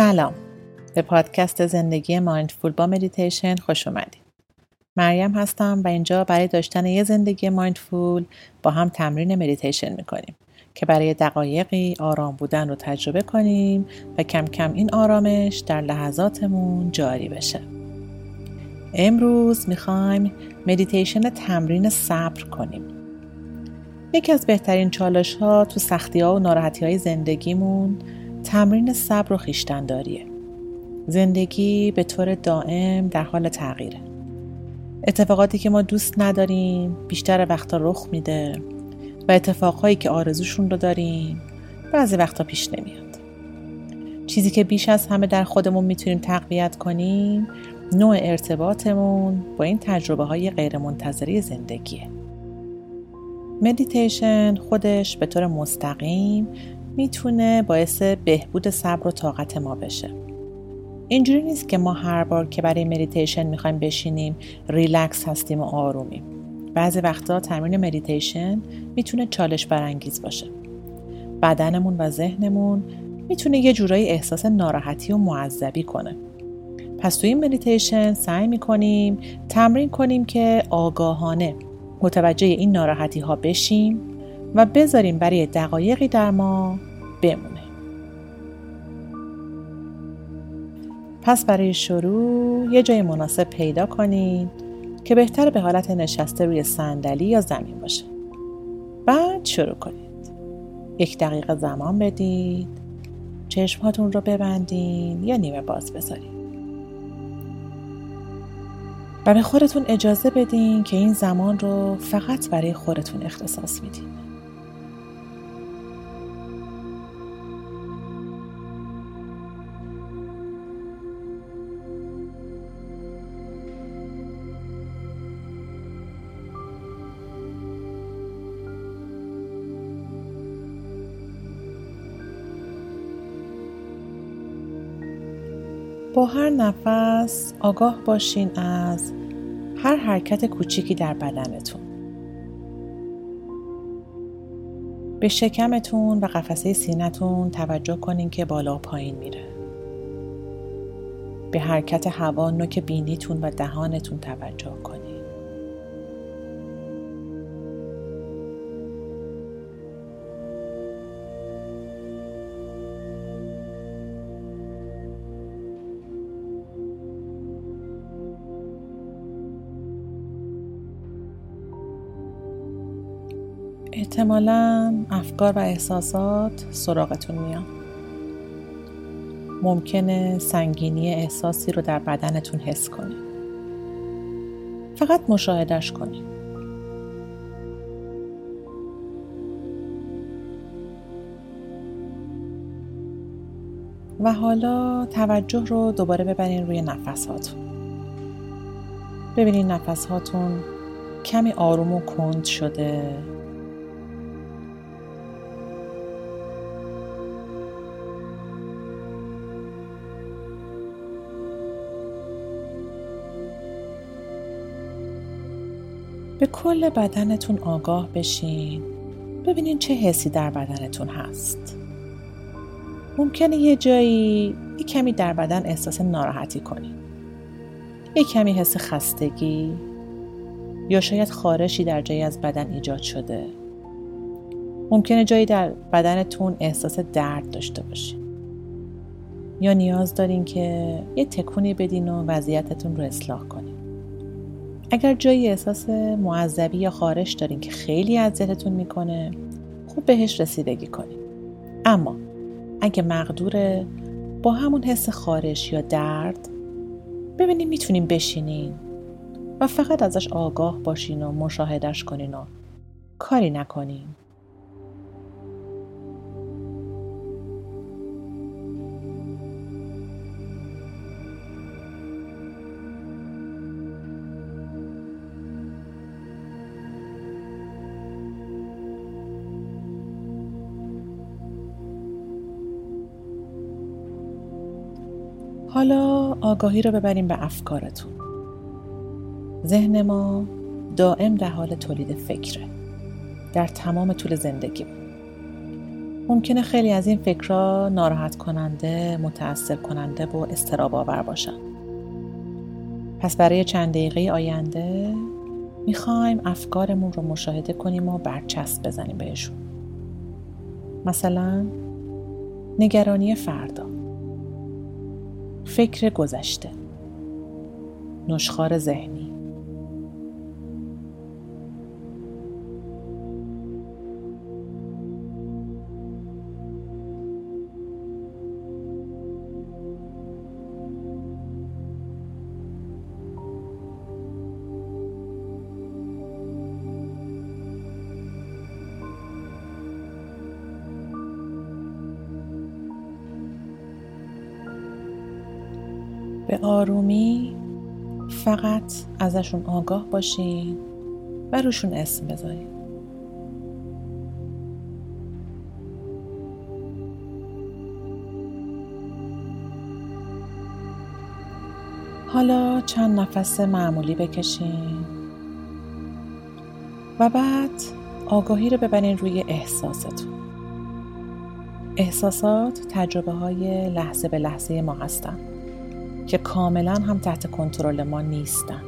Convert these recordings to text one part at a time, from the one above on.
سلام. به پادکست زندگی mindful با مدیتیشن خوش اومدید. مریم هستم و اینجا برای داشتن یه زندگی mindful با هم تمرین مدیتیشن می‌کنیم که برای دقایقی آرام بودن رو تجربه کنیم و کم کم این آرامش در لحظاتمون جاری بشه. امروز می‌خوایم مدیتیشن تمرین صبر کنیم. یکی از بهترین چالش ها تو سختی ها و ناراحتی های زندگیمون تمرین صبر و خیشتنداریه. زندگی به طور دائم در حال تغییره. اتفاقاتی که ما دوست نداریم بیشتر وقتا رخ میده و اتفاقهایی که آرزوشون رو داریم بعضی وقتا پیش نمیاد. چیزی که بیش از همه در خودمون می‌تونیم تقویت کنیم نوع ارتباطمون با این تجربه های غیرمنتظره زندگیه. مدیتیشن خودش به طور مستقیم می‌تونه باعث بهبود صبر و طاقت ما بشه. اینجوری نیست که ما هر بار که برای مدیتیشن می‌خوایم بشینیم ریلکس هستیم و آرومیم. بعضی وقتا تمرین مدیتیشن می‌تونه چالش برانگیز باشه. بدنمون و ذهنمون می‌تونه یه جورایی احساس ناراحتی و معذبی کنه. پس تو این مدیتیشن سعی می‌کنیم تمرین کنیم که آگاهانه متوجه این ناراحتی ها بشیم و بذاریم برای دقایقی در ما بمونه. پس برای شروع یه جای مناسب پیدا کنید که بهتر به حالت نشسته روی صندلی یا زمین باشه. بعد شروع کنید. یک دقیقه زمان بدید. چشمهاتون رو ببندین یا نیمه باز بذارید. و به خودتون اجازه بدین که این زمان رو فقط برای خودتون اختصاص میدین. با هر نفس آگاه باشین از هر حرکت کوچیکی در بدنتون. به شکمتون و قفسه سینتون توجه کنین که بالا و پایین میره. به حرکت هوا نوک بینیتون و دهانتون توجه کنین. احتمالا افکار و احساسات سراغتون میان. ممکنه سنگینی احساسی رو در بدنتون حس کنید. فقط مشاهدش کنید. و حالا توجه رو دوباره ببرین روی نفس هاتون ببینین نفس هاتون کمی آروم و کند شده. به کل بدنتون آگاه بشین. ببینین چه حسی در بدنتون هست. ممکنه یه جایی یه کمی در بدن احساس ناراحتی کنید یه کمی حس خستگی. یا شاید خارشی در جایی از بدن ایجاد شده. ممکنه جایی در بدنتون احساس درد داشته باشین یا نیاز دارین که یه تکونی بدین و وضعیتتون رو اصلاح کنین. اگر جایی احساس معذبی یا خارش دارین که خیلی اذیتتون می‌کنه خوب بهش رسیدگی کنین. اما اگه مقدوره با همون حس خارش یا درد ببینین می‌تونین بشینین و فقط ازش آگاه باشین و مشاهدش کنین و کاری نکنین. حالا آگاهی رو ببریم به افکارتون ذهن ما دائم در حال تولید فکره در تمام طول زندگی ممکنه خیلی از این فکرها ناراحت کننده، متأثر کننده و استراب آور باشن. پس برای چند دقیقه آینده می‌خوایم افکارمون رو مشاهده کنیم و برچسب بزنیم بهشون. مثلا نگرانی فردا فکر گذشته. نشخار ذهنی. به آرومی فقط ازشون آگاه باشین و روشون اسم بذارین. حالا چند نفس معمولی بکشین و بعد آگاهی رو ببرین روی احساستون. احساسات تجربه های لحظه به لحظه ما هستند که کاملا هم تحت کنترل ما نیستن.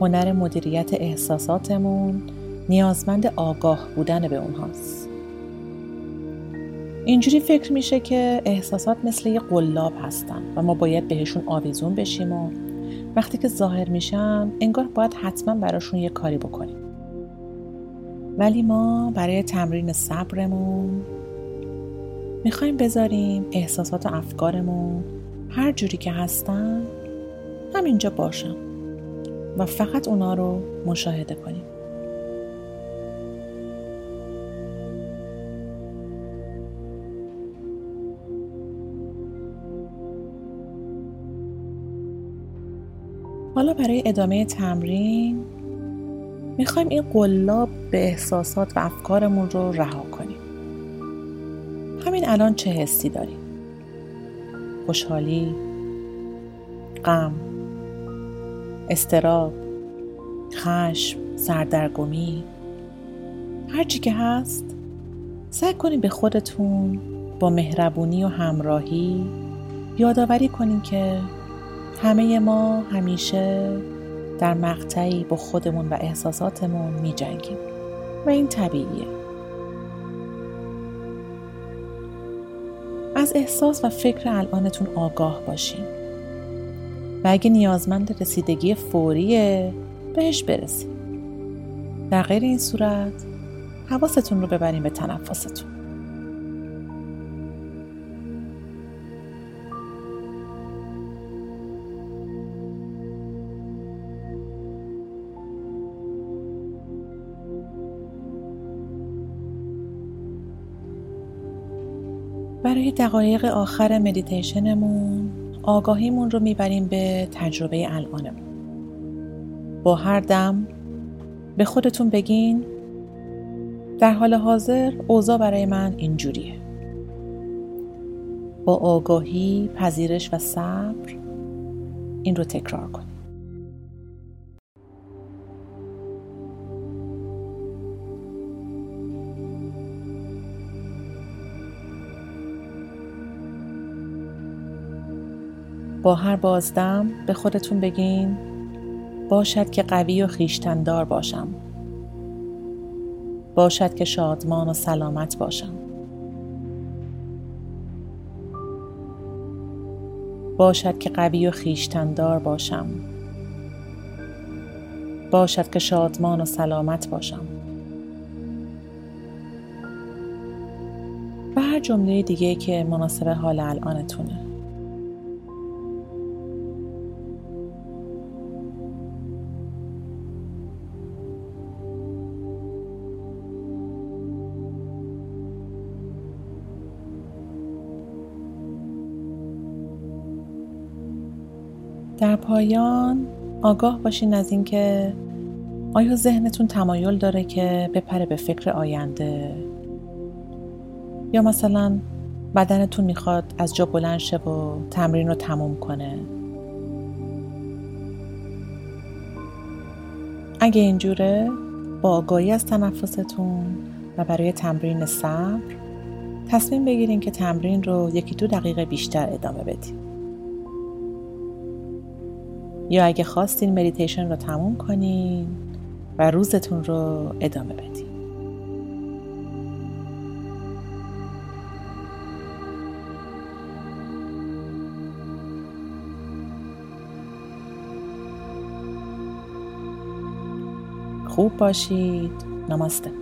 هنر مدیریت احساساتمون نیازمند آگاه بودن به اونهاست. اینجوری فکر میشه که احساسات مثل یه قلاب هستن و ما باید بهشون آویزون بشیم و وقتی که ظاهر میشن انگار باید حتما براشون یه کاری بکنیم. ولی ما برای تمرین صبرمون می‌خوایم بذاریم احساسات و افکارمون هر جوری که هستن همینجا باشم و فقط اونا رو مشاهده کنیم. حالا برای ادامه تمرین می‌خوایم این قلاب به احساسات و افکارمون رو رها کنیم. همین الان چه حسی داریم؟ خوشحالی غم استراب خشم سردرگمی هرچی که هست سعی کنید به خودتون با مهربونی و همراهی یادآوری کنین که همه ما همیشه در مقطعی با خودمون و احساساتمون می جنگیم و این طبیعیه. از احساس و فکر الانتون آگاه باشین و اگه نیازمند رسیدگی فوریه بهش برسید در غیر این صورت حواستون رو ببرین به تنفستون. برای دقایق آخر مدیتیشنمون آگاهیمون رو می‌بریم به تجربه الانمون. با هر دم به خودتون بگین در حال حاضر اوضاع برای من اینجوریه. با آگاهی، پذیرش و صبر این رو تکرار کنید با هر بازدم به خودتون بگین باشد که قوی و خیشتندار باشم. باشد که شادمان و سلامت باشم. باشد که قوی و خیشتندار باشم. باشد که شادمان و سلامت باشم. و هر جمله دیگه که مناسب حال الانتونه. در پایان آگاه باشین از اینکه آیا ذهنتون تمایل داره که بپره به فکر آینده یا مثلا بدنتون می‌خواد از جا بلند شه و تمرین رو تموم کنه اگه اینجوره با آگاهی از تنفستون و برای تمرین صبر تصمیم بگیرین که تمرین رو یکی دو دقیقه بیشتر ادامه بدین. یا اگه خواستین مدیتیشن رو تموم کنین و روزتون رو ادامه بدین. خوب باشید نماسته